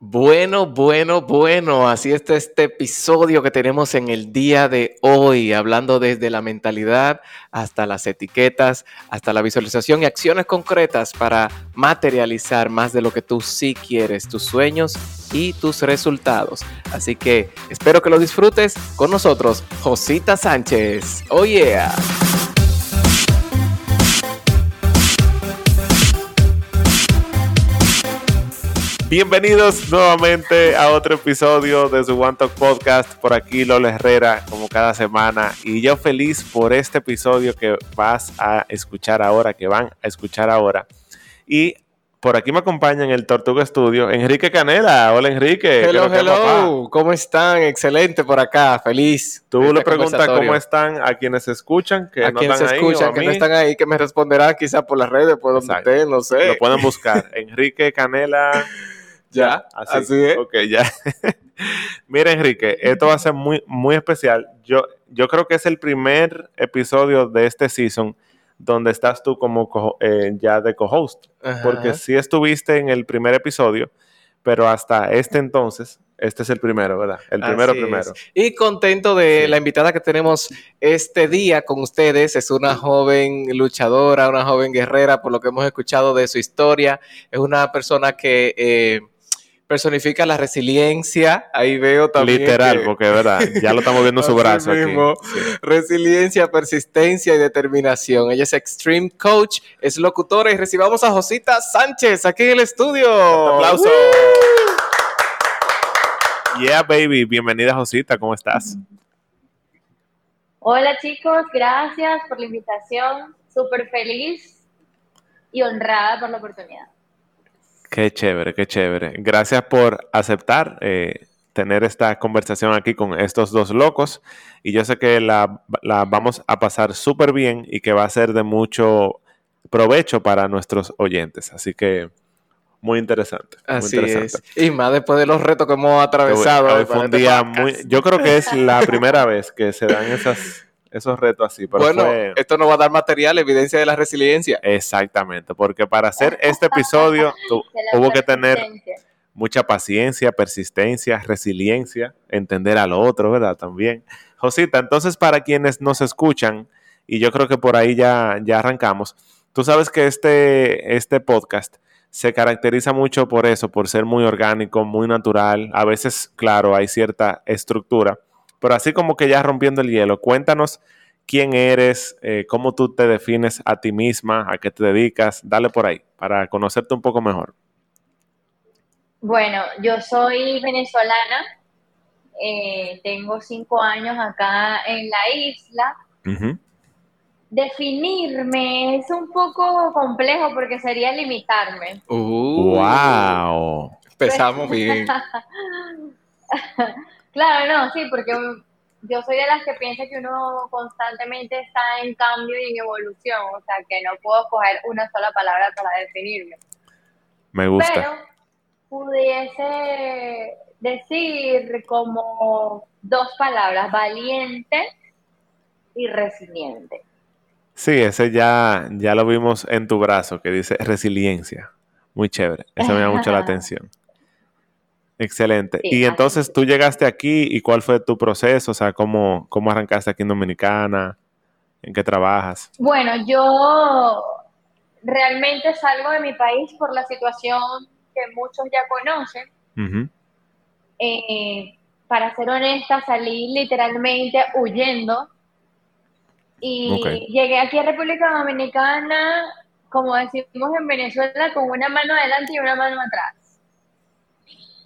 Bueno, bueno, bueno, así está este episodio que tenemos en el día de hoy, hablando desde la mentalidad hasta las etiquetas, hasta la visualización y acciones concretas para materializar más de lo que tú sí quieres, tus sueños y tus resultados. Así que espero que lo disfrutes con nosotros, Josita Sánchez. Oh yeah. Bienvenidos nuevamente a otro episodio de su One Talk Podcast. Por aquí Lola Herrera, como cada semana. Y yo feliz por este episodio que vas a escuchar ahora, que van a escuchar ahora. Y por aquí me acompaña en el Tortuga Studio Enrique Canela. Hola Enrique. Hello, hello. ¿Cómo están? Excelente por acá. Feliz. Tú le preguntas cómo están a quienes escuchan, que a no quienes están escuchan, que no están ahí, que me responderán quizás por las redes, por donde estén, no sé. Lo pueden buscar. Enrique Canela. Ya, así, es. Ok, ya. Mira, Enrique, esto va a ser muy, muy especial. Yo, yo creo que es el primer episodio de este season donde estás tú como eh, ya de co-host. Porque sí estuviste en el primer episodio, pero hasta este entonces, este es el primero, ¿verdad? El primero primero. Y contento de la invitada que tenemos este día con ustedes. Es una joven luchadora, una joven guerrera, por lo que hemos escuchado de su historia. Es una persona que... Eh, personifica la resiliencia. Ahí veo también. Literal, porque es verdad, ya lo estamos viendo en su brazo mismo. Resiliencia, persistencia y determinación. Ella es Extreme Coach, es locutora y recibamos a Josita Sánchez aquí en el estudio. Un aplauso. Yeah, baby. Bienvenida, Josita. ¿Cómo estás? Hola, chicos. Gracias por la invitación. Súper feliz y honrada por la oportunidad. Qué chévere, qué chévere. Gracias por aceptar eh, tener esta conversación aquí con estos dos locos. Y yo sé que la, vamos a pasar súper bien y que va a ser de mucho provecho para nuestros oyentes. Así que muy interesante. Así muy interesante. es. Y más después de los retos que hemos atravesado. fue un día muy. Yo creo que es la primera vez que se dan esas esos retos así. bueno, esto nos va a dar material, evidencia de la resiliencia. Exactamente, porque para hacer este episodio hubo que tener mucha paciencia, persistencia, resiliencia, entender al otro, ¿verdad? También. Josita, entonces para quienes nos escuchan, y yo creo que por ahí ya, ya arrancamos, tú sabes que este, este podcast se caracteriza mucho por eso, por ser muy orgánico, muy natural. A veces, claro, hay cierta estructura, pero así como que ya rompiendo el hielo, cuéntanos quién eres, eh, cómo tú te defines a ti misma, a qué te dedicas, dale por ahí, para conocerte un poco mejor. Bueno, yo soy venezolana, eh, tengo cinco años acá en la isla. Definirme es un poco complejo porque sería limitarme. ¡Wow! Empezamos bien. Claro, no, sí, porque yo soy de las que piensa que uno constantemente está en cambio y en evolución, o sea, que no puedo coger una sola palabra para definirme. Me gusta. Pero pudiese decir como dos palabras, valiente y resiliente. Sí, ese ya, ya lo vimos en tu brazo, que dice resiliencia. Muy chévere. Eso me llama mucho la atención. Excelente. y entonces tú llegaste aquí y cuál fue tu proceso, o sea, cómo, cómo arrancaste aquí en Dominicana, en qué trabajas. Bueno, yo realmente salgo de mi país por la situación que muchos ya conocen. Eh, para ser honesta, salí literalmente huyendo y llegué aquí a República Dominicana, como decimos en Venezuela, con una mano adelante y una mano atrás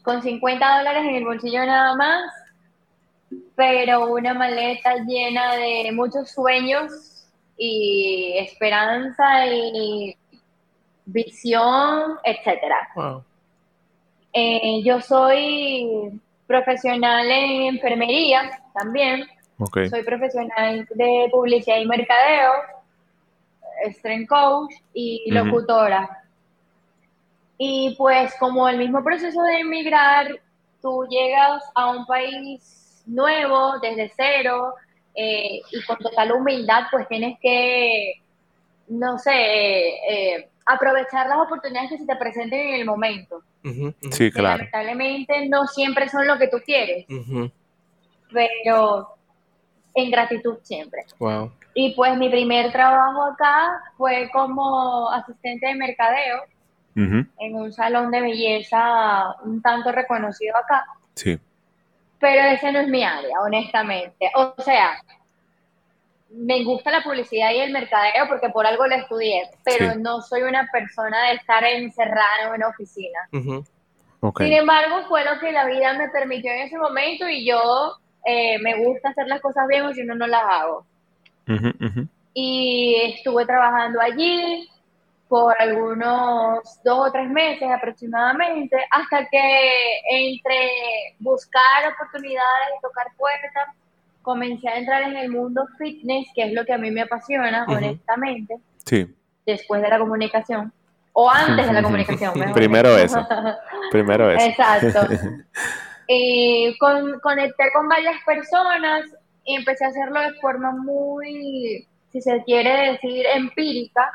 con 50 dólares en el bolsillo nada más, pero una maleta llena de muchos sueños y esperanza y visión, etcétera. Eh, yo soy profesional en enfermería también. Soy profesional de publicidad y mercadeo, strength coach y locutora. Y pues como el mismo proceso de emigrar, tú llegas a un país nuevo, desde cero, eh, y con total humildad, pues tienes que, no sé, eh, aprovechar las oportunidades que se te presenten en el momento. Sí, claro. Lamentablemente no siempre son lo que tú quieres, pero en gratitud siempre. Wow. Y pues mi primer trabajo acá fue como asistente de mercadeo en un salón de belleza un tanto reconocido acá. Sí. Pero ese no es mi área, honestamente. O sea, me gusta la publicidad y el mercadeo porque por algo lo estudié, pero no soy una persona de estar encerrada en una oficina. Sin embargo, fue lo que la vida me permitió en ese momento y yo eh, me gusta hacer las cosas bien o si no, no las hago. Y estuve trabajando allí por algunos dos o tres meses aproximadamente, hasta que entre buscar oportunidades y tocar puertas, comencé a entrar en el mundo fitness, que es lo que a mí me apasiona, honestamente. Sí. Después de la comunicación. O antes de la comunicación. Primero eso. Primero eso. Exacto. y con, conecté con varias personas y empecé a hacerlo de forma muy, si se quiere decir, empírica,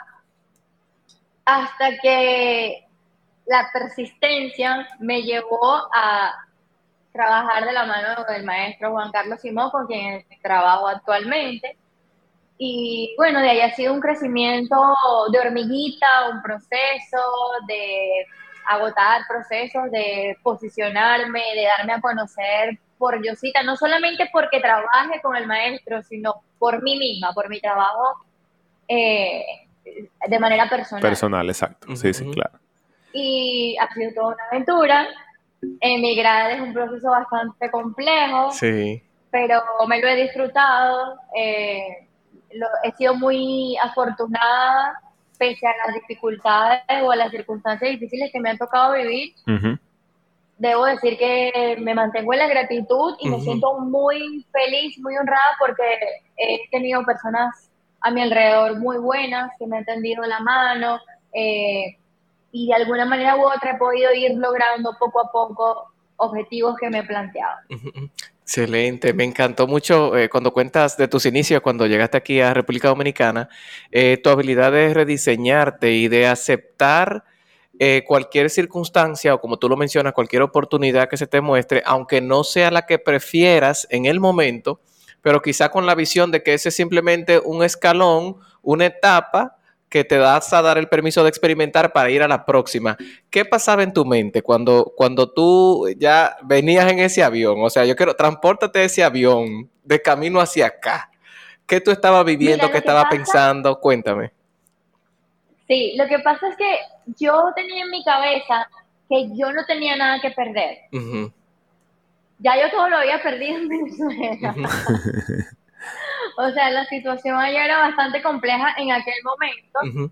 hasta que la persistencia me llevó a trabajar de la mano del maestro Juan Carlos Simón, con quien trabajo actualmente. Y bueno, de ahí ha sido un crecimiento de hormiguita, un proceso de agotar procesos, de posicionarme, de darme a conocer por Yosita, no solamente porque trabaje con el maestro, sino por mí misma, por mi trabajo eh, de manera personal. Personal, exacto. Sí, sí, claro. Y ha sido toda una aventura emigrar es un proceso bastante complejo. Sí. Pero me lo he disfrutado. Eh, he sido muy afortunada pese a las dificultades o a las circunstancias difíciles que me han tocado vivir. Debo decir que me mantengo en la gratitud y me siento muy feliz, muy honrada porque he tenido personas a mi alrededor muy buenas que me han tendido la mano. Eh, y de alguna manera u otra he podido ir logrando poco a poco objetivos que me he planteado. Excelente, me encantó mucho eh, cuando cuentas de tus inicios, cuando llegaste aquí a República Dominicana, eh, tu habilidad de rediseñarte y de aceptar eh, cualquier circunstancia o como tú lo mencionas, cualquier oportunidad que se te muestre, aunque no sea la que prefieras en el momento, pero quizá con la visión de que ese es simplemente un escalón, una etapa que te das a dar el permiso de experimentar para ir a la próxima. ¿Qué pasaba en tu mente cuando, cuando tú ya venías en ese avión? O sea, yo quiero, transportate ese avión de camino hacia acá. ¿Qué tú estabas viviendo? ¿Qué estabas pensando? Cuéntame. Sí, lo que pasa es que yo tenía en mi cabeza que yo no tenía nada que perder. Ya yo todo lo había perdido en Venezuela. O sea, la situación allá era bastante compleja en aquel momento.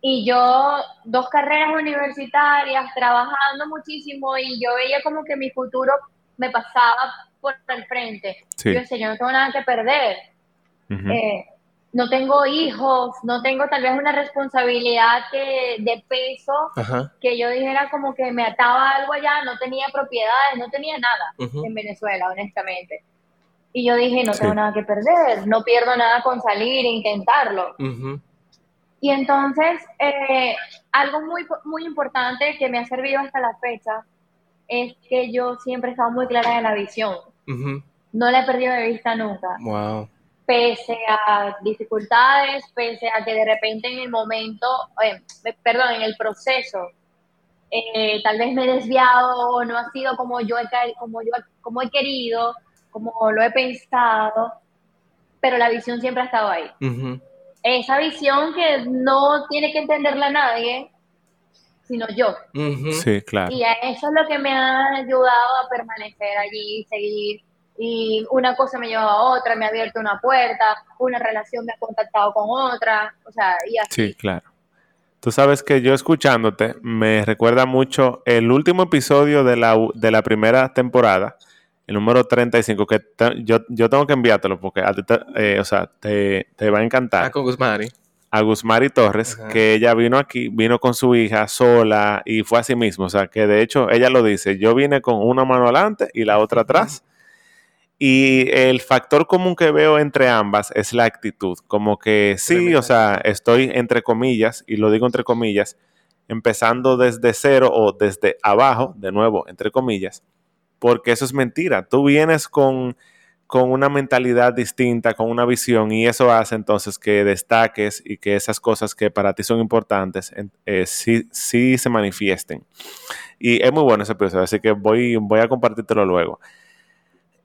Y yo, dos carreras universitarias, trabajando muchísimo, y yo veía como que mi futuro me pasaba por el frente. Yo decía, yo no tengo nada que perder. Eh, no tengo hijos, no tengo tal vez una responsabilidad que, de peso que yo dijera como que me ataba algo allá, no tenía propiedades, no tenía nada en Venezuela, honestamente. Y yo dije, no tengo nada que perder, no pierdo nada con salir e intentarlo. Y entonces, eh, algo muy, muy importante que me ha servido hasta la fecha es que yo siempre he estado muy clara en la visión. No la he perdido de vista nunca. Wow. Pese a dificultades, pese a que de repente en el momento, eh, perdón, en el proceso, eh, tal vez me he desviado o no ha sido como yo he, como yo, como he querido, como lo he pensado, pero la visión siempre ha estado ahí. Esa visión que no tiene que entenderla nadie, sino yo. Sí, claro. Y eso es lo que me ha ayudado a permanecer allí, seguir. Y una cosa me lleva a otra, me ha abierto una puerta, una relación me ha contactado con otra, o sea, y así. Sí, claro. Tú sabes que yo escuchándote me recuerda mucho el último episodio de la, de la primera temporada, el número 35, que yo, yo tengo que enviártelo porque eh, o sea, te, va a encantar. Ah, con Guzmari. A Guzmari Torres, que ella vino aquí, vino con su hija sola y fue así mismo. O sea, que de hecho ella lo dice, yo vine con una mano adelante y la otra atrás. Y el factor común que veo entre ambas es la actitud. Como que sí, o sea, estoy entre comillas, y lo digo entre comillas, empezando desde cero o desde abajo, de nuevo, entre comillas, porque eso es mentira. Tú vienes con, con una mentalidad distinta, con una visión, y eso hace entonces que destaques y que esas cosas que para ti son importantes eh, sí, sí, se manifiesten. Y es muy bueno ese episodio, así que voy, voy a compartírtelo luego.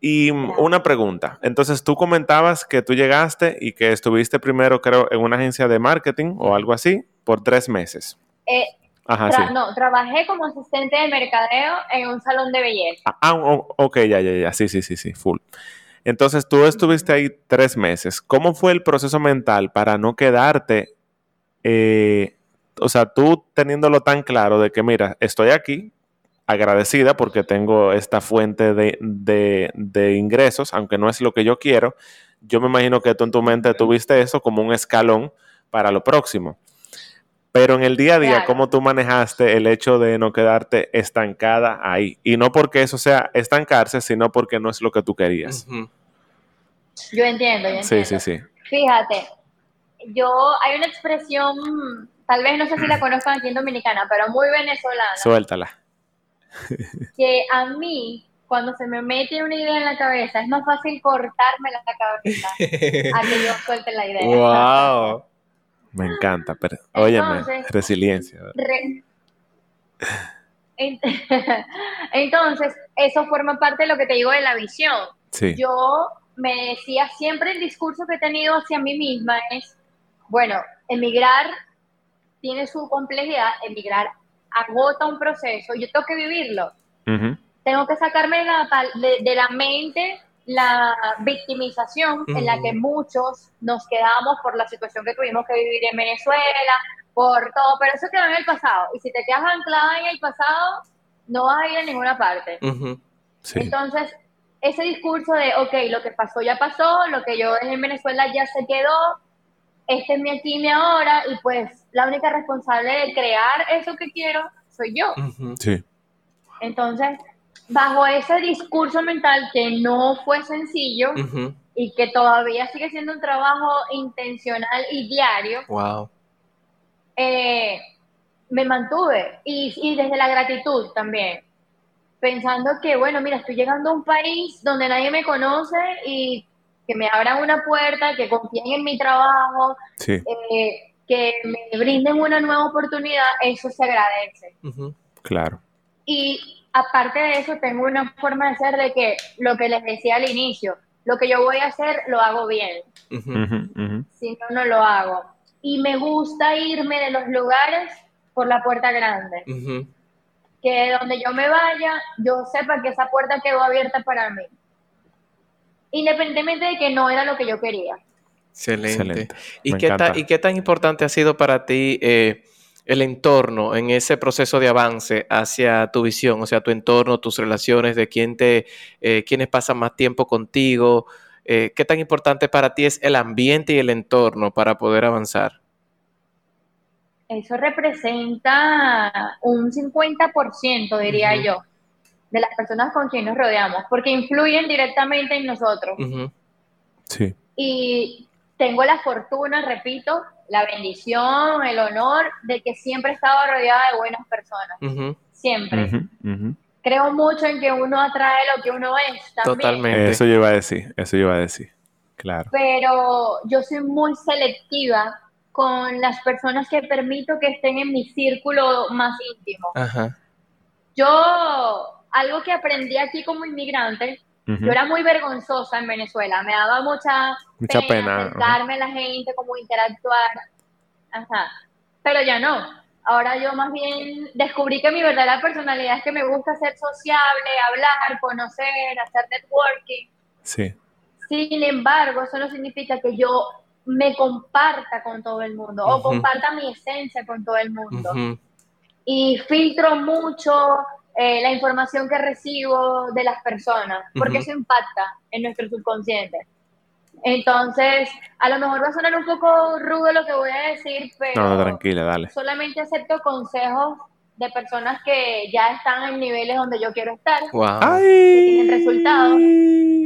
Y una pregunta. Entonces, tú comentabas que tú llegaste y que estuviste primero, creo, en una agencia de marketing o algo así por tres meses. Eh, Ajá, No, trabajé como asistente de mercadeo en un salón de belleza. Ah, ah ok, ya, ya, ya. Sí, sí, sí, sí, full. Entonces, tú estuviste ahí tres meses. ¿Cómo fue el proceso mental para no quedarte, eh, o sea, tú teniéndolo tan claro de que, mira, estoy aquí, agradecida porque tengo esta fuente de, ingresos, aunque no es lo que yo quiero. Yo me imagino que tú en tu mente tuviste eso como un escalón para lo próximo. Pero en el día a día, ¿cómo tú manejaste el hecho de no quedarte estancada ahí? Y no porque eso sea estancarse, sino porque no es lo que tú querías. Yo entiendo, yo entiendo. Sí, sí, sí. Fíjate, yo, hay una expresión, tal vez no sé si la conozcan aquí en Dominicana, pero muy venezolana. Suéltala que a mí, cuando se me mete una idea en la cabeza, es más fácil cortarme la cabeza a que yo suelte la idea. ¡Wow! Me encanta, pero óyeme, resiliencia. Entonces, eso forma parte de lo que te digo de la visión. Yo me decía siempre el discurso que he tenido hacia mí misma es, bueno, emigrar tiene su complejidad, emigrar agota un proceso, yo tengo que vivirlo. Tengo que sacarme de, la mente la victimización en la que muchos nos quedamos por la situación que tuvimos que vivir en Venezuela, por todo, pero eso quedó en el pasado. Y si te quedas anclada en el pasado, no vas a ir a ninguna parte. Entonces, ese discurso de, ok, lo que pasó ya pasó, lo que yo dejé en Venezuela ya se quedó, este es mi aquí y mi ahora, y pues la única responsable de crear eso que quiero soy yo. Sí. Entonces, bajo ese discurso mental que no fue sencillo y que todavía sigue siendo un trabajo intencional y diario, wow. Eh, me mantuve y, y desde la gratitud también pensando que, bueno, mira, estoy llegando a un país donde nadie me conoce y que me abran una puerta, que confíen en mi trabajo, eh, que me brinden una nueva oportunidad, eso se agradece. Claro. Y aparte de eso, tengo una forma de ser de que lo que les decía al inicio, lo que yo voy a hacer lo hago bien. Si no, no lo hago. Y me gusta irme de los lugares por la puerta grande. Que donde yo me vaya, yo sepa que esa puerta quedó abierta para mí independientemente de que no era lo que yo quería. Excelente. ¿Y, qué ¿Y qué tan importante ha sido para ti eh, el entorno en ese proceso de avance hacia tu visión, o sea, tu entorno, tus relaciones, de quién te, eh, quiénes pasan más tiempo contigo? Eh, ¿Qué tan importante para ti es el ambiente y el entorno para poder avanzar? Eso representa un 50%, diría yo de las personas con quien nos rodeamos, porque influyen directamente en nosotros. Sí. Y tengo la fortuna, repito, la bendición, el honor de que siempre he estado rodeada de buenas personas. Siempre. Creo mucho en que uno atrae lo que uno es. También. Totalmente. Eso yo iba a decir, eso yo iba a decir. Claro. Pero yo soy muy selectiva con las personas que permito que estén en mi círculo más íntimo. Ajá. Yo algo que aprendí aquí como inmigrante, yo era muy vergonzosa en Venezuela, me daba mucha, mucha pena, darme la gente, como interactuar, Ajá. pero ya no. Ahora yo más bien descubrí que mi verdadera personalidad es que me gusta ser sociable, hablar, conocer, hacer networking. Sí. Sin embargo, eso no significa que yo me comparta con todo el mundo o comparta mi esencia con todo el mundo. Y filtro mucho, eh, la información que recibo de las personas, porque eso impacta en nuestro subconsciente. Entonces, a lo mejor va a sonar un poco rudo lo que voy a decir, pero no, tranquila, dale. solamente acepto consejos de personas que ya están en niveles donde yo quiero estar, wow. que tienen resultados.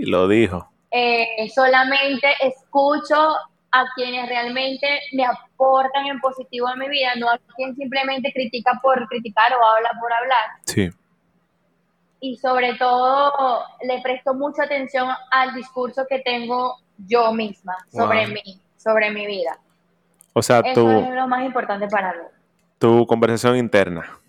Lo dijo. Eh, solamente escucho a quienes realmente me aportan en positivo a mi vida, no a quien simplemente critica por criticar o habla por hablar. Sí. Y sobre todo le presto mucha atención al discurso que tengo yo misma sobre mí, sobre mi vida. O sea, Eso es lo más importante para mí. Tu conversación interna,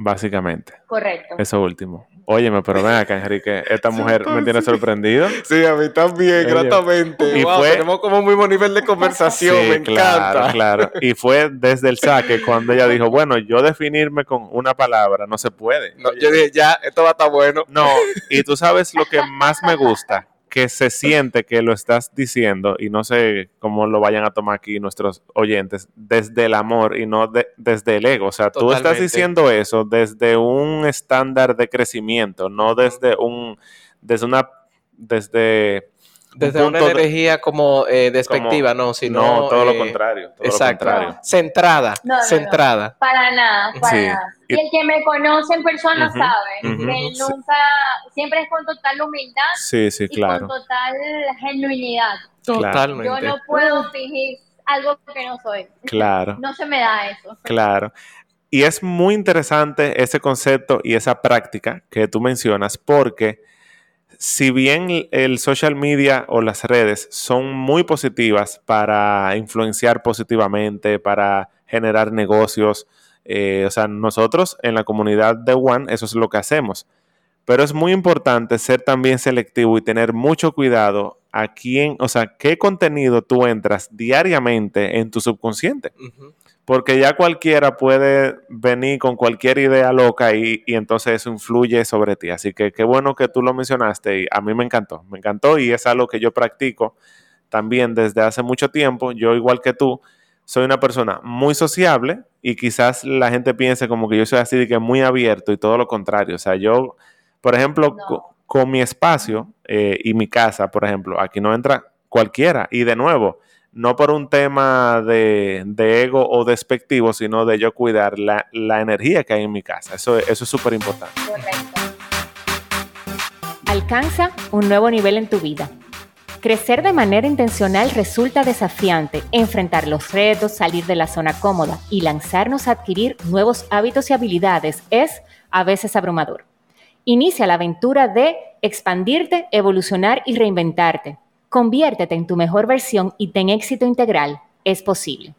básicamente. Correcto. Eso último. Óyeme, pero ven acá, Enrique, esta mujer me tiene sorprendido. Sí, a mí también, gratamente. Y fue, tenemos como un mismo nivel de conversación, me claro, encanta. Claro, y fue desde el saque cuando ella dijo, bueno, yo definirme con una palabra no se puede. yo dije, ya, esto va a estar bueno. No, y tú sabes lo que más me gusta, que se siente que lo estás diciendo, y no sé cómo lo vayan a tomar aquí nuestros oyentes, desde el amor y no desde el ego. O sea, tú estás diciendo eso desde un estándar de crecimiento, no desde un, desde una, desde desde una energía como eh, despectiva, no, sino... No, todo lo eh, contrario. exacto. Centrada, centrada. para nada, para nada. Y el que me conoce en persona sabe que nunca, siempre es con total humildad sí, sí, claro. y con total genuinidad. Totalmente. Yo no puedo fingir algo que no soy. Claro. no se me da eso. Claro. Y es muy interesante ese concepto y esa práctica que tú mencionas porque si bien el social media o las redes son muy positivas para influenciar positivamente, para generar negocios, eh, o sea, nosotros en la comunidad de One, eso es lo que hacemos. Pero es muy importante ser también selectivo y tener mucho cuidado a quién, o sea, qué contenido tú entras diariamente en tu subconsciente porque ya cualquiera puede venir con cualquier idea loca y, entonces eso influye sobre ti. Así que qué bueno que tú lo mencionaste y a mí me encantó, me encantó y es algo que yo practico también desde hace mucho tiempo. Yo igual que tú, soy una persona muy sociable y quizás la gente piense como que yo soy así de que muy abierto y todo lo contrario. O sea, yo, por ejemplo, con, mi espacio eh, y mi casa, por ejemplo, aquí no entra cualquiera. Y de nuevo, no por un tema de, ego o despectivo, sino de yo cuidar la, energía que hay en mi casa. Eso, es súper importante. Alcanza un nuevo nivel en tu vida. Crecer de manera intencional resulta desafiante. Enfrentar los retos, salir de la zona cómoda y lanzarnos a adquirir nuevos hábitos y habilidades es a veces abrumador. Inicia la aventura de expandirte, evolucionar y reinventarte Conviértete en tu mejor versión y ten éxito integral. Es posible.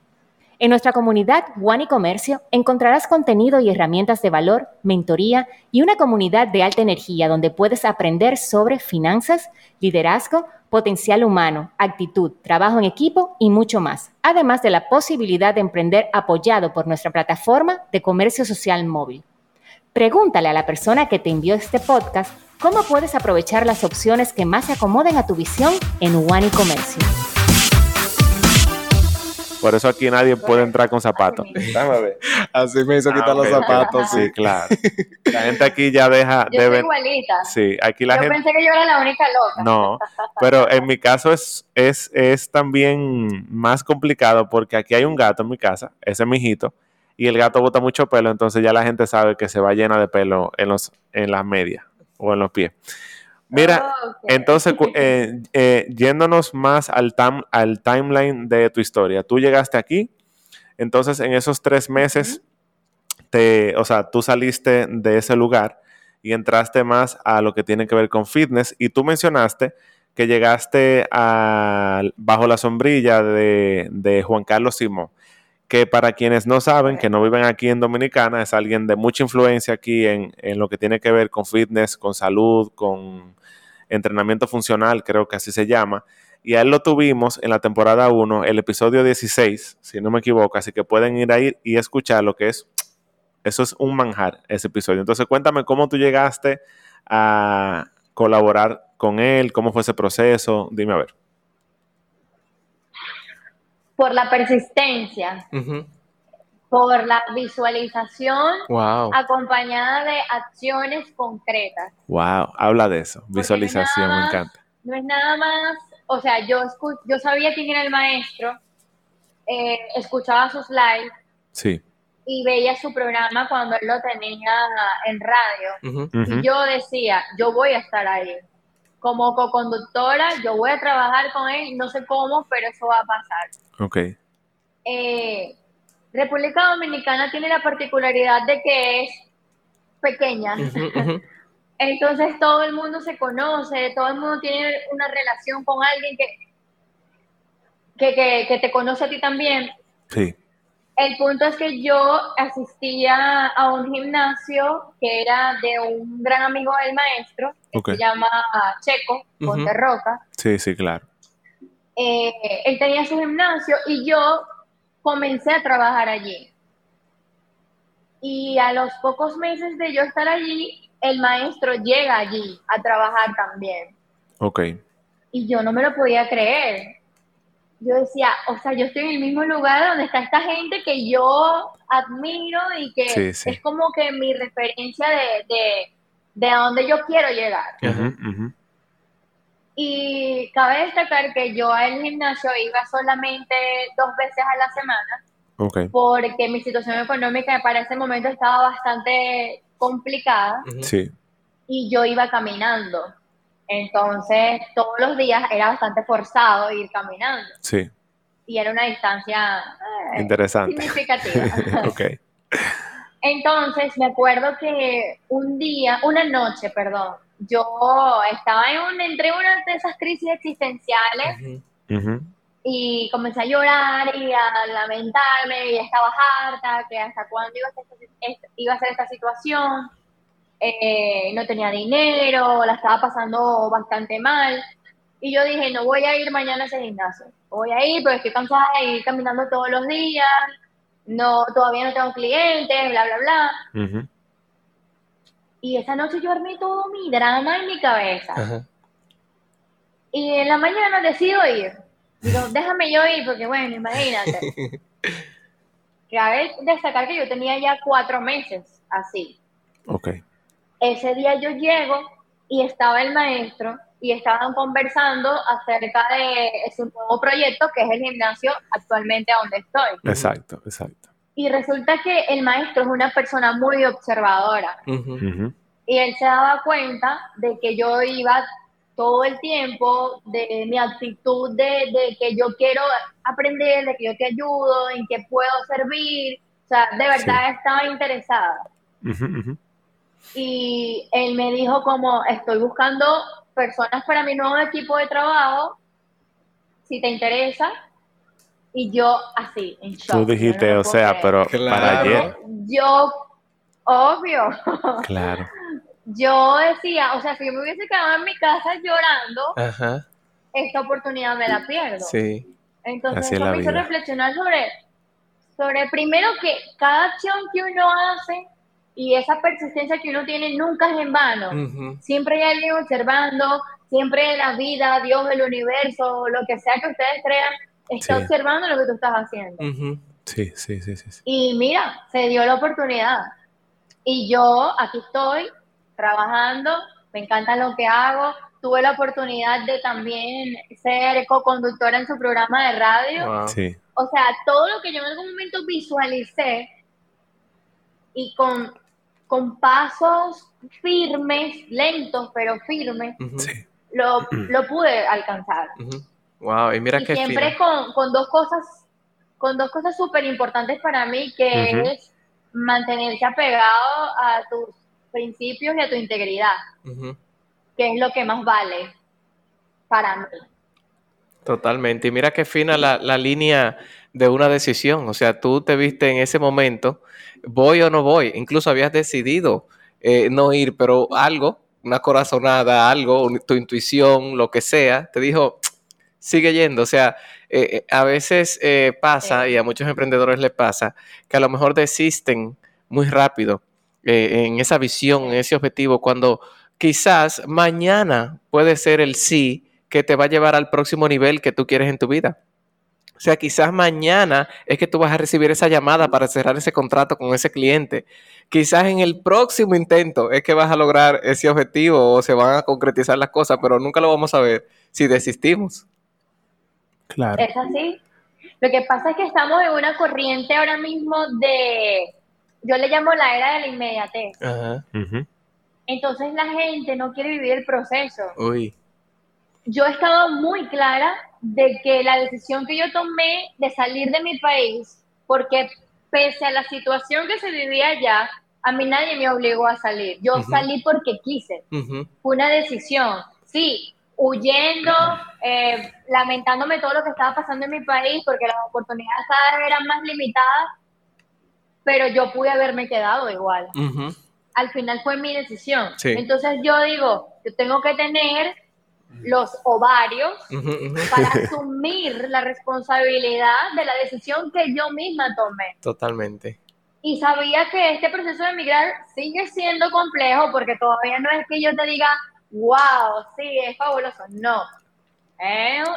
En nuestra comunidad One y Comercio encontrarás contenido y herramientas de valor, mentoría y una comunidad de alta energía donde puedes aprender sobre finanzas, liderazgo, potencial humano, actitud, trabajo en equipo y mucho más, además de la posibilidad de emprender apoyado por nuestra plataforma de comercio social móvil. Pregúntale a la persona que te envió este podcast cómo puedes aprovechar las opciones que más se acomoden a tu visión en One Comercio. Por eso aquí nadie puede entrar con zapatos. Así me hizo quitar los ah, zapatos. Sí, claro. La gente aquí ya deja. Yo soy igualita. Sí, aquí la yo gente. pensé que yo era la única loca. No, pero en mi caso es, es, es también más complicado porque aquí hay un gato en mi casa, ese es mi hijito, y el gato bota mucho pelo, entonces ya la gente sabe que se va llena de pelo en, los, en las medias o en los pies. Mira, oh, entonces, eh, eh, yéndonos más al, al timeline de tu historia, tú llegaste aquí, entonces en esos tres meses, te, o sea, tú saliste de ese lugar y entraste más a lo que tiene que ver con fitness y tú mencionaste que llegaste a, bajo la sombrilla de, de Juan Carlos Simón que para quienes no saben, que no viven aquí en Dominicana, es alguien de mucha influencia aquí en, lo que tiene que ver con fitness, con salud, con entrenamiento funcional, creo que así se llama. Y a él lo tuvimos en la temporada 1, el episodio 16, si no me equivoco, así que pueden ir ahí y escuchar lo que es. Eso es un manjar, ese episodio. Entonces cuéntame cómo tú llegaste a colaborar con él, cómo fue ese proceso, dime a ver por la persistencia, por la visualización acompañada de acciones concretas. Wow, habla de eso, visualización, me encanta. No es nada más, o sea, yo, yo sabía quién era el maestro, eh, escuchaba sus lives. Sí. Y veía su programa cuando él lo tenía en radio. Y yo decía, yo voy a estar ahí. Como co-conductora, yo voy a trabajar con él, no sé cómo, pero eso va a pasar. Ok. Eh, República Dominicana tiene la particularidad de que es pequeña. Entonces todo el mundo se conoce, todo el mundo tiene una relación con alguien que, que, que, te conoce a ti también. Sí. El punto es que yo asistía a un gimnasio que era de un gran amigo del maestro, que se llama Checo, Roca. Sí, sí, claro. Eh, él tenía su gimnasio y yo comencé a trabajar allí. Y a los pocos meses de yo estar allí, el maestro llega allí a trabajar también. Ok. Y yo no me lo podía creer. Yo decía, o sea, yo estoy en el mismo lugar donde está esta gente que yo admiro y que es como que mi referencia de, de, de a donde yo quiero llegar. Y cabe destacar que yo al gimnasio iba solamente dos veces a la semana. Okay. Porque mi situación económica para ese momento estaba bastante complicada. Sí. Y yo iba caminando. Entonces, todos los días era bastante forzado ir caminando. Sí. Y era una distancia eh, interesante. Significativa. ok. Entonces, me acuerdo que un día, una noche, perdón, yo estaba en un, entre una de esas crisis existenciales y comencé a llorar y a lamentarme y estaba harta, que hasta cuándo iba a ser, iba a ser esta situación, eh, no tenía dinero, la estaba pasando bastante mal. Y yo dije, no voy a ir mañana a ese gimnasio, voy a ir, pero estoy cansada de ir caminando todos los días, no, todavía no tengo clientes, bla, bla, bla. Y esa noche yo armé todo mi drama en mi cabeza. Y en la mañana decido ir. Digo, déjame yo ir, porque bueno, imagínate. Cabe destacar que yo tenía ya cuatro meses así. Ok. Ese día yo llego y estaba el maestro y estaban conversando acerca de su nuevo proyecto, que es el gimnasio actualmente donde estoy. Exacto, exacto. Y resulta que el maestro es una persona muy observadora. Y él se daba cuenta de que yo iba todo el tiempo, de mi actitud de, que yo quiero aprender, de que yo te ayudo, en que puedo servir. O sea, de verdad estaba interesada. Y él me dijo como, estoy buscando personas para mi nuevo equipo de trabajo, si te interesa, y yo así, en shock. Tú dijiste, o sea, pero para ayer. Yo, obvio. Claro. yo decía, o sea, si yo me hubiese quedado en mi casa llorando, esta oportunidad me la pierdo. Sí. Entonces eso me hizo reflexionar sobre, sobre primero que cada acción que uno hace y esa persistencia que uno tiene nunca es en vano. Siempre hay alguien observando, siempre la vida, Dios, el universo, lo que sea que ustedes crean, está observando lo que tú estás haciendo. sí, sí, sí, sí, Y mira, se dio la oportunidad. Y yo aquí estoy trabajando, me encanta lo que hago. Tuve la oportunidad de también ser co-conductora en su programa de radio. Sí. O sea, todo lo que yo en algún momento visualicé y con, con pasos firmes, lentos pero firmes, lo, lo, pude alcanzar. Wow, y mira que siempre con, con, dos cosas, con dos cosas súper importantes para mí, que es mantenerse apegado a tus principios y a tu integridad, que es lo que más vale para mí. Totalmente. Y mira qué fina la, la, línea de una decisión. O sea, tú te viste en ese momento, voy o no voy. Incluso habías decidido eh, no ir, pero algo, una corazonada, algo, tu intuición, lo que sea, te dijo, sigue yendo. O sea, eh, eh, a veces eh, pasa, y a muchos emprendedores les pasa, que a lo mejor desisten muy rápido en esa visión, en ese objetivo, cuando quizás mañana puede ser el sí que te va a llevar al próximo nivel que tú quieres en tu vida. O sea, quizás mañana es que tú vas a recibir esa llamada para cerrar ese contrato con ese cliente. Quizás en el próximo intento es que vas a lograr ese objetivo o se van a concretizar las cosas, pero nunca lo vamos a ver si desistimos. Es así. Lo que pasa es que estamos en una corriente ahora mismo de, yo le llamo la era de la inmediatez. Entonces la gente no quiere vivir el proceso. Uy. Yo estaba muy clara de que la decisión que yo tomé de salir de mi país, porque pese a la situación que se vivía allá, a mí nadie me obligó a salir. Yo salí porque quise. Fue una decisión. Sí, huyendo, eh, lamentándome todo lo que estaba pasando en mi país, porque las oportunidades cada vez eran más limitadas, pero yo pude haberme quedado igual. Al final fue mi decisión. Entonces yo digo, yo tengo que tener los ovarios para asumir la responsabilidad de la decisión que yo misma tomé. Totalmente. Y sabía que este proceso de emigrar sigue siendo complejo porque todavía no es que yo te diga, wow, sí, es fabuloso. No. Es,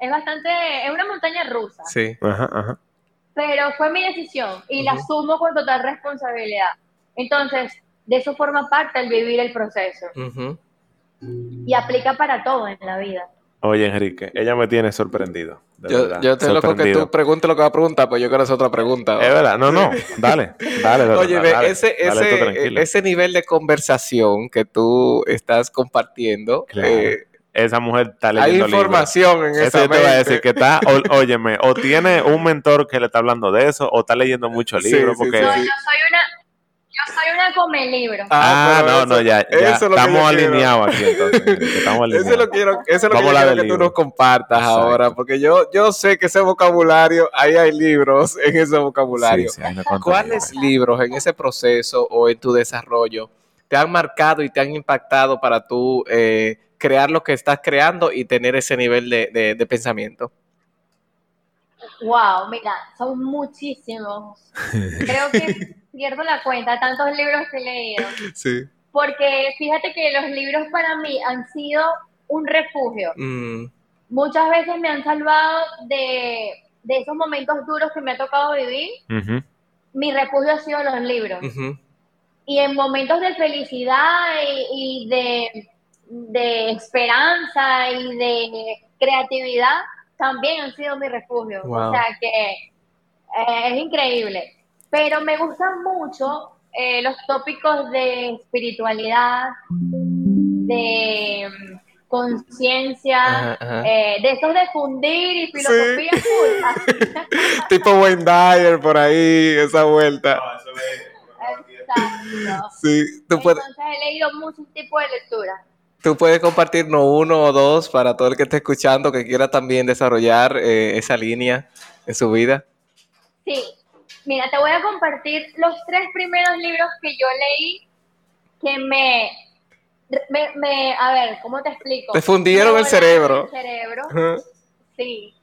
es, bastante, es una montaña rusa. Sí. Pero fue mi decisión y la asumo con total responsabilidad. Entonces, de eso forma parte el vivir el proceso. Y aplica para todo en la vida. Oye, Enrique, ella me tiene sorprendido. yo, yo estoy loco que tú preguntes lo que va a preguntar, pues yo quiero hacer otra pregunta. Es verdad, no, no, dale, dale. Oye, ese, ese, ese nivel de conversación que tú estás compartiendo, eh, esa mujer está leyendo Hay información en esa Eso te voy a decir que está, o, óyeme, o tiene un mentor que le está hablando de eso, o está leyendo muchos libros. porque... yo soy una yo soy una come libro. Ah, ah no, no, ya, estamos alineados aquí entonces. Estamos alineados. Eso lo quiero, eso es lo que quiero que tú nos compartas ahora, porque yo, yo sé que ese vocabulario, ahí hay libros en ese vocabulario. ¿Cuáles libros en ese proceso o en tu desarrollo te han marcado y te han impactado para tú eh, crear lo que estás creando y tener ese nivel de, de pensamiento? Wow, mira, son muchísimos. Creo que pierdo la cuenta, tantos libros que he leído. Sí. Porque fíjate que los libros para mí han sido un refugio. Mm. Muchas veces me han salvado de, esos momentos duros que me ha tocado vivir. Mi refugio ha sido los libros. Y en momentos de felicidad y, de, de esperanza y de creatividad, también han sido mi refugio. O sea que eh, es increíble. Pero me gustan mucho eh, los tópicos de espiritualidad, de mm, conciencia, eh, de esos de fundir y filosofía tipo Wayne Dyer por ahí, esa vuelta. Exacto. Sí, Entonces he leído muchos tipos de lecturas. Tú puedes compartirnos uno o dos para todo el que esté escuchando que quiera también desarrollar eh, esa línea en su vida. Sí, Mira, te voy a compartir los tres primeros libros que yo leí que me, me, a ver, ¿cómo te explico? Te fundieron el cerebro. El cerebro, sí.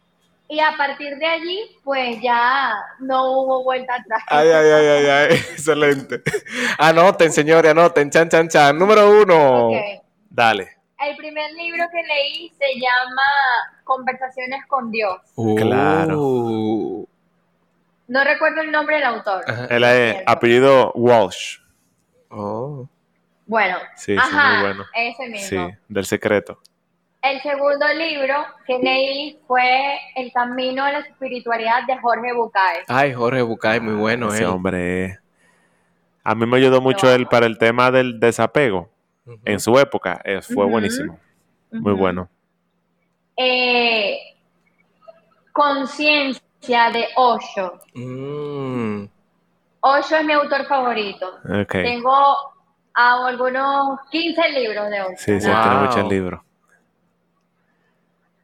Y a partir de allí, pues ya no hubo vuelta atrás. Ay, ay, ay, ay, ay. excelente. Anoten, señores, anoten, chan, chan, chan. Número uno. Dale. El primer libro que leí se llama Conversaciones con Dios. claro. No recuerdo el nombre del autor. El apellido Walsh. Oh. Bueno, sí, ajá, muy bueno. ese mismo. Sí, del secreto. El segundo libro que leí fue El camino a la espiritualidad de Jorge Bucay. Ay, Jorge Bucay, muy bueno, Ese hombre. A mí me ayudó mucho él para el tema del desapego. En su época eh, fue buenísimo. Muy bueno. Eh, conciencia de Osho. Mm. Osho es mi autor favorito. Tengo algunos 15 libros de Osho. Sí, sí, tiene muchos libros.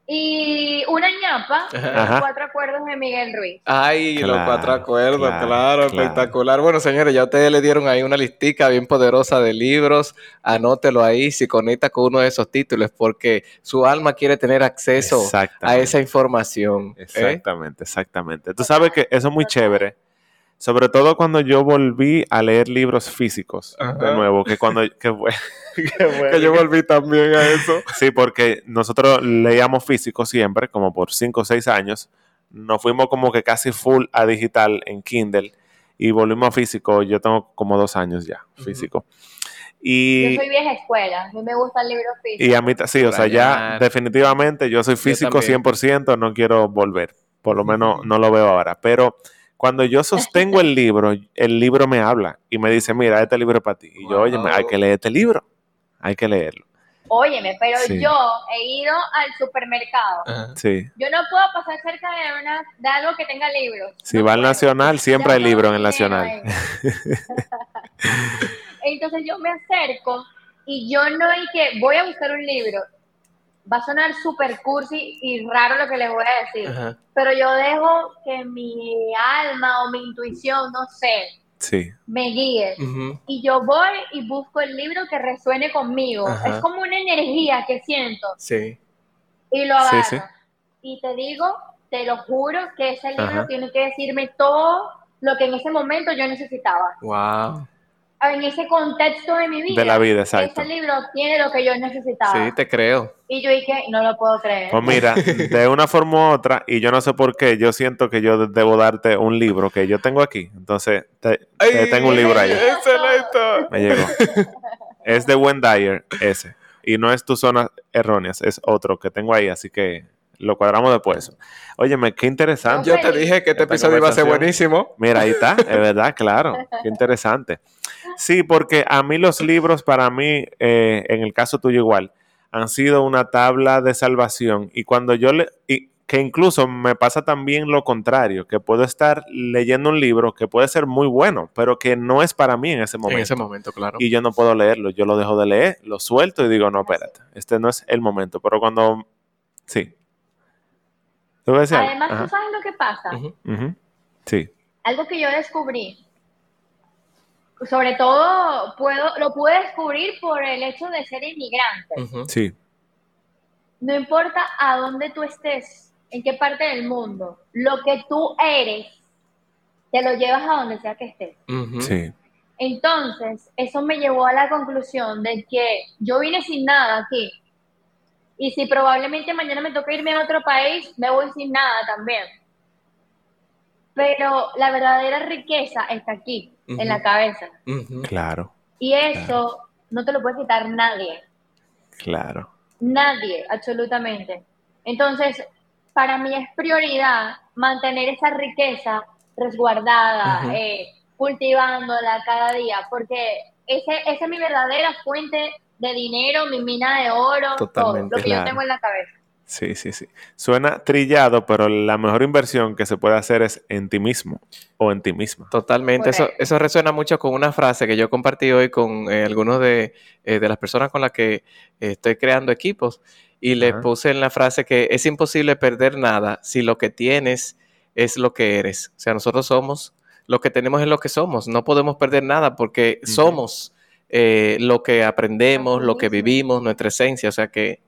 Y una ñapa, los cuatro acuerdos de Miguel Ruiz. Ay, los cuatro acuerdos, claro, espectacular. Bueno, señores, ya ustedes le dieron ahí una listica bien poderosa de libros. Anótelo ahí si conecta con uno de esos títulos, porque su alma quiere tener acceso a esa información. ¿eh? Exactamente, exactamente. Tú sabes que eso es muy chévere sobre todo cuando yo volví a leer libros físicos de nuevo, que cuando que, que yo volví también a eso. Sí, porque nosotros leíamos físico siempre, como por 5 o 6 años. Nos fuimos como que casi full a digital en Kindle y volvimos a físico. Yo tengo como dos años ya, físico. Y, yo soy vieja escuela, a mí me gusta el libro físico. Y a mí, sí, o sea, ya definitivamente yo soy físico 100%, no quiero volver. Por lo menos no lo veo ahora. Pero cuando yo sostengo el libro, el libro me habla y me dice, mira, este libro es para ti. Y yo, oye, hay que leer este libro, hay que leerlo. Óyeme, pero yo he ido al supermercado. Sí. Yo no puedo pasar cerca de, una, de algo que tenga libros. Si va al Nacional, siempre hay libros en el Nacional. Entonces yo me acerco y yo no hay que, voy a buscar un libro. Va a sonar súper cursi y raro lo que les voy a decir, pero yo dejo que mi alma o mi intuición, no sé, sí. me guíe. Y yo voy y busco el libro que resuene conmigo. Es como una energía que siento. Sí. Y lo agarro. Y te digo, te lo juro, que ese libro tiene que decirme todo lo que en ese momento yo necesitaba. Wow en ese contexto de mi vida. De la vida, exacto. Ese libro tiene lo que yo necesitaba. Sí, te creo. Y yo dije, no lo puedo creer. Pues mira, de una forma u otra, y yo no sé por qué, yo siento que yo debo darte un libro que yo tengo aquí. Entonces, te, tengo un libro ahí. Excelente. Me llegó. Es de Wendy ese. Y no es tu zona erróneas, es otro que tengo ahí, así que lo cuadramos después. Óyeme, qué interesante. Yo te dije que este episodio iba a ser buenísimo. Mira, ahí está, es verdad, claro. Qué interesante. Sí, porque a mí los libros, para mí, eh, en el caso tuyo igual, han sido una tabla de salvación. Y cuando yo le... Y, que incluso me pasa también lo contrario, que puedo estar leyendo un libro que puede ser muy bueno, pero que no es para mí en ese momento. En ese momento, claro. Y yo no puedo leerlo, yo lo dejo de leer, lo suelto y digo, no, espérate, este no es el momento. Pero cuando, sí, Además, ¿tú sabes lo que pasa? Sí. Algo que yo descubrí, sobre todo puedo, lo pude descubrir por el hecho de ser inmigrante. Sí. No importa a dónde tú estés, en qué parte del mundo, lo que tú eres, te lo llevas a donde sea que estés. Sí. Entonces, eso me llevó a la conclusión de que yo vine sin nada aquí y si probablemente mañana me toca irme a otro país, me voy sin nada también. Pero la verdadera riqueza está aquí, en la cabeza. Claro. Y eso no te lo puede quitar nadie. Claro. Nadie, absolutamente. Entonces, para mí es prioridad mantener esa riqueza resguardada, eh, cultivándola cada día, porque ese, esa es mi verdadera fuente de dinero, mi mina de oro, todo lo que yo tengo en la cabeza. Sí, sí, sí. Suena trillado, pero la mejor inversión que se puede hacer es en ti mismo o en ti misma. Totalmente. Eso, eso resuena mucho con una frase que yo compartí hoy con eh, algunos de, eh, de, las personas con las que eh, estoy creando equipos y le puse en la frase que es imposible perder nada si lo que tienes es lo que eres. O sea, nosotros somos lo que tenemos es lo que somos. No podemos perder nada porque somos eh, lo que aprendemos, lo que vivimos, nuestra esencia, o sea que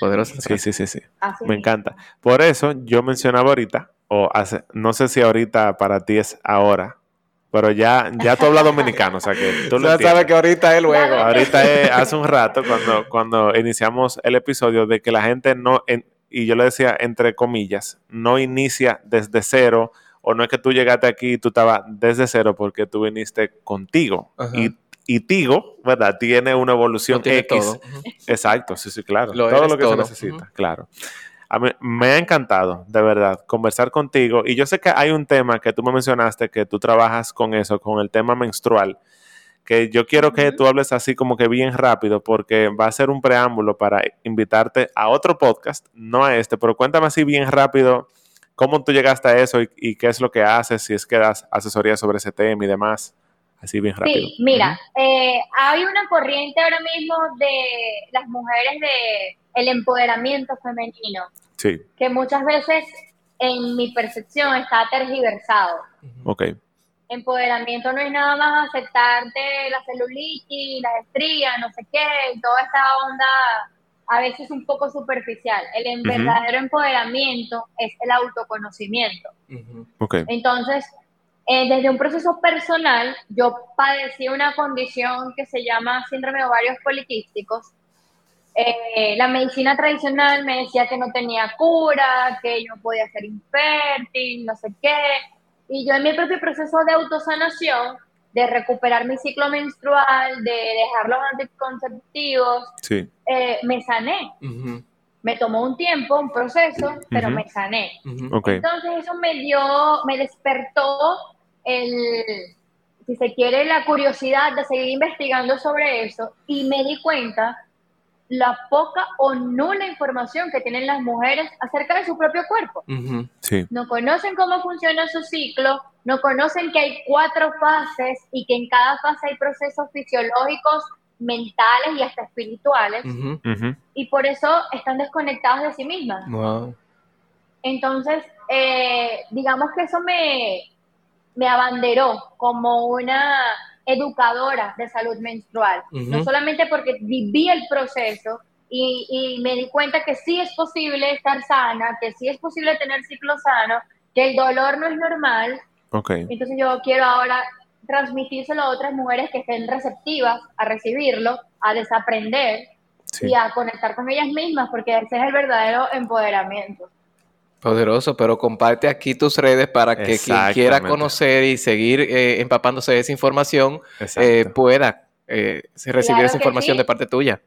poderoso. Sí, sí, sí, sí. Me encanta. Por eso yo mencionaba ahorita, o hace, no sé si ahorita para ti es ahora, pero ya, ya tú hablas dominicano, o sea que tú lo sabes que ahorita es luego. Ahorita es hace un rato cuando, cuando iniciamos el episodio de que la gente no, y yo le decía entre comillas, no inicia desde cero, o no es que tú llegaste aquí y tú estabas desde cero porque tú viniste contigo y y Tigo, ¿verdad? Tiene una evolución X. Exacto, sí, sí, claro. todo lo que se necesita, claro. A mí, me ha encantado, de verdad, conversar contigo. Y yo sé que hay un tema que tú me mencionaste, que tú trabajas con eso, con el tema menstrual, que yo quiero que tú hables así como que bien rápido, porque va a ser un preámbulo para invitarte a otro podcast, no a este, pero cuéntame así bien rápido cómo tú llegaste a eso y, y qué es lo que haces, si es que das asesoría sobre ese tema y demás. Así bien rápido. Sí, mira, eh, hay una corriente ahora mismo de las mujeres de el empoderamiento femenino. Sí. Que muchas veces, en mi percepción, está tergiversado. Ok. Empoderamiento no es nada más aceptarte la celulitis, la estrías, no sé qué, y toda esta onda a veces un poco superficial. El verdadero empoderamiento es el autoconocimiento. Okay. Entonces, eh, desde un proceso personal, yo padecí una condición que se llama síndrome de ovarios poliquísticos. Eh, la medicina tradicional me decía que no tenía cura, que yo podía ser infértil, no sé qué. Y yo en mi propio proceso de autosanación, de recuperar mi ciclo menstrual, de dejar los anticonceptivos, eh, me sané. Me tomó un tiempo, un proceso, pero me sané. Entonces eso me dio, me despertó el, si se quiere, la curiosidad de seguir investigando sobre eso y me di cuenta la poca o nula información que tienen las mujeres acerca de su propio cuerpo. No conocen cómo funciona su ciclo, no conocen que hay cuatro fases y que en cada fase hay procesos fisiológicos, mentales y hasta espirituales. Y por eso están desconectados de sí mismas. Entonces, eh, digamos que eso me, me abanderó como una educadora de salud menstrual, no solamente porque viví el proceso y, me di cuenta que sí es posible estar sana, que sí es posible tener ciclo sano, que el dolor no es normal. Okay. Entonces yo quiero ahora transmitírselo a otras mujeres que estén receptivas a recibirlo, a desaprender y a conectar con ellas mismas, porque ese es el verdadero empoderamiento. Poderoso, pero comparte aquí tus redes para que quien quiera conocer y seguir eh, empapándose de esa información eh, pueda eh, recibir esa información de parte tuya.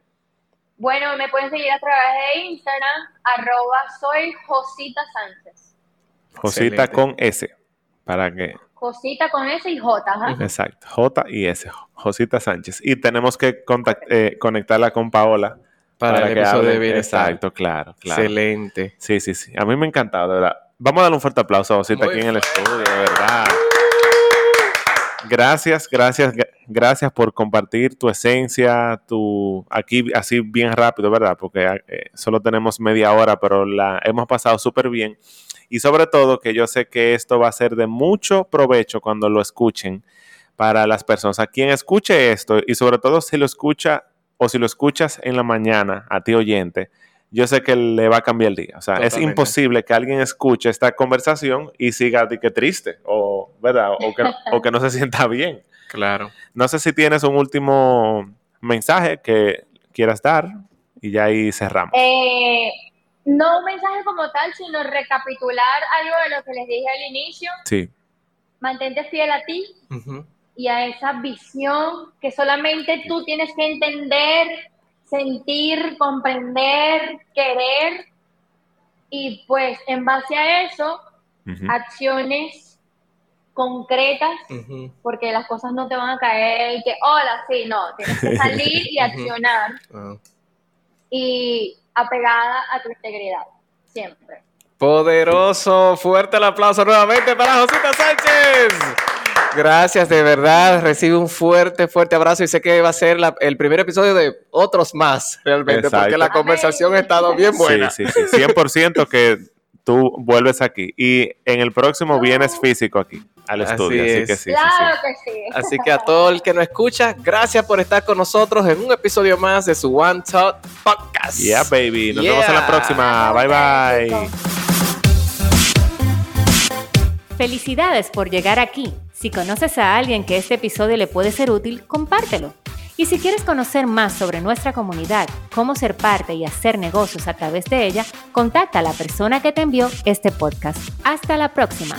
Bueno, me pueden seguir a través de Instagram, arroba soy Josita Sánchez. Josita con S, para que... Josita con S y J, Exacto, J y S, Josita Sánchez. Y tenemos que conectarla con Paola para, el episodio de bienestar. Exacto, claro, claro. Excelente. Sí, sí, sí. A mí me ha encantado, de verdad. Vamos a darle un fuerte aplauso a Osita aquí en el estudio, de verdad. Gracias, gracias, gracias por compartir tu esencia, tu aquí así bien rápido, ¿verdad? Porque eh, solo tenemos media hora, pero la hemos pasado súper bien. Y sobre todo que yo sé que esto va a ser de mucho provecho cuando lo escuchen para las personas. A quien escuche esto y sobre todo si lo escucha o si lo escuchas en la mañana a ti oyente, yo sé que le va a cambiar el día. O sea, es imposible que alguien escuche esta conversación y siga de que triste o, ¿verdad? O que, no se sienta bien. Claro. No sé si tienes un último mensaje que quieras dar y ya ahí cerramos. Eh, no un mensaje como tal, sino recapitular algo de lo que les dije al inicio. Sí. Mantente fiel a ti y a esa visión que solamente tú tienes que entender, sentir, comprender, querer y pues en base a eso, acciones concretas, porque las cosas no te van a caer y que, hola, sí, no, tienes que salir y accionar ah. y apegada a tu integridad, siempre. Poderoso, fuerte el aplauso nuevamente para Josita Sánchez. Gracias, de verdad. Recibe un fuerte, fuerte abrazo y sé que va a ser el primer episodio de otros más, realmente, porque la conversación ha estado bien buena. Sí, sí, sí. 100% que tú vuelves aquí y en el próximo vienes físico aquí al estudio. Así, que sí, claro que sí. Así que a todo el que nos escucha, gracias por estar con nosotros en un episodio más de su One Talk Podcast. Yeah, baby. Nos vemos en la próxima. Bye, bye. Felicidades por llegar aquí. Si conoces a alguien que este episodio le puede ser útil, compártelo. Y si quieres conocer más sobre nuestra comunidad, cómo ser parte y hacer negocios a través de ella, contacta a la persona que te envió este podcast. Hasta la próxima.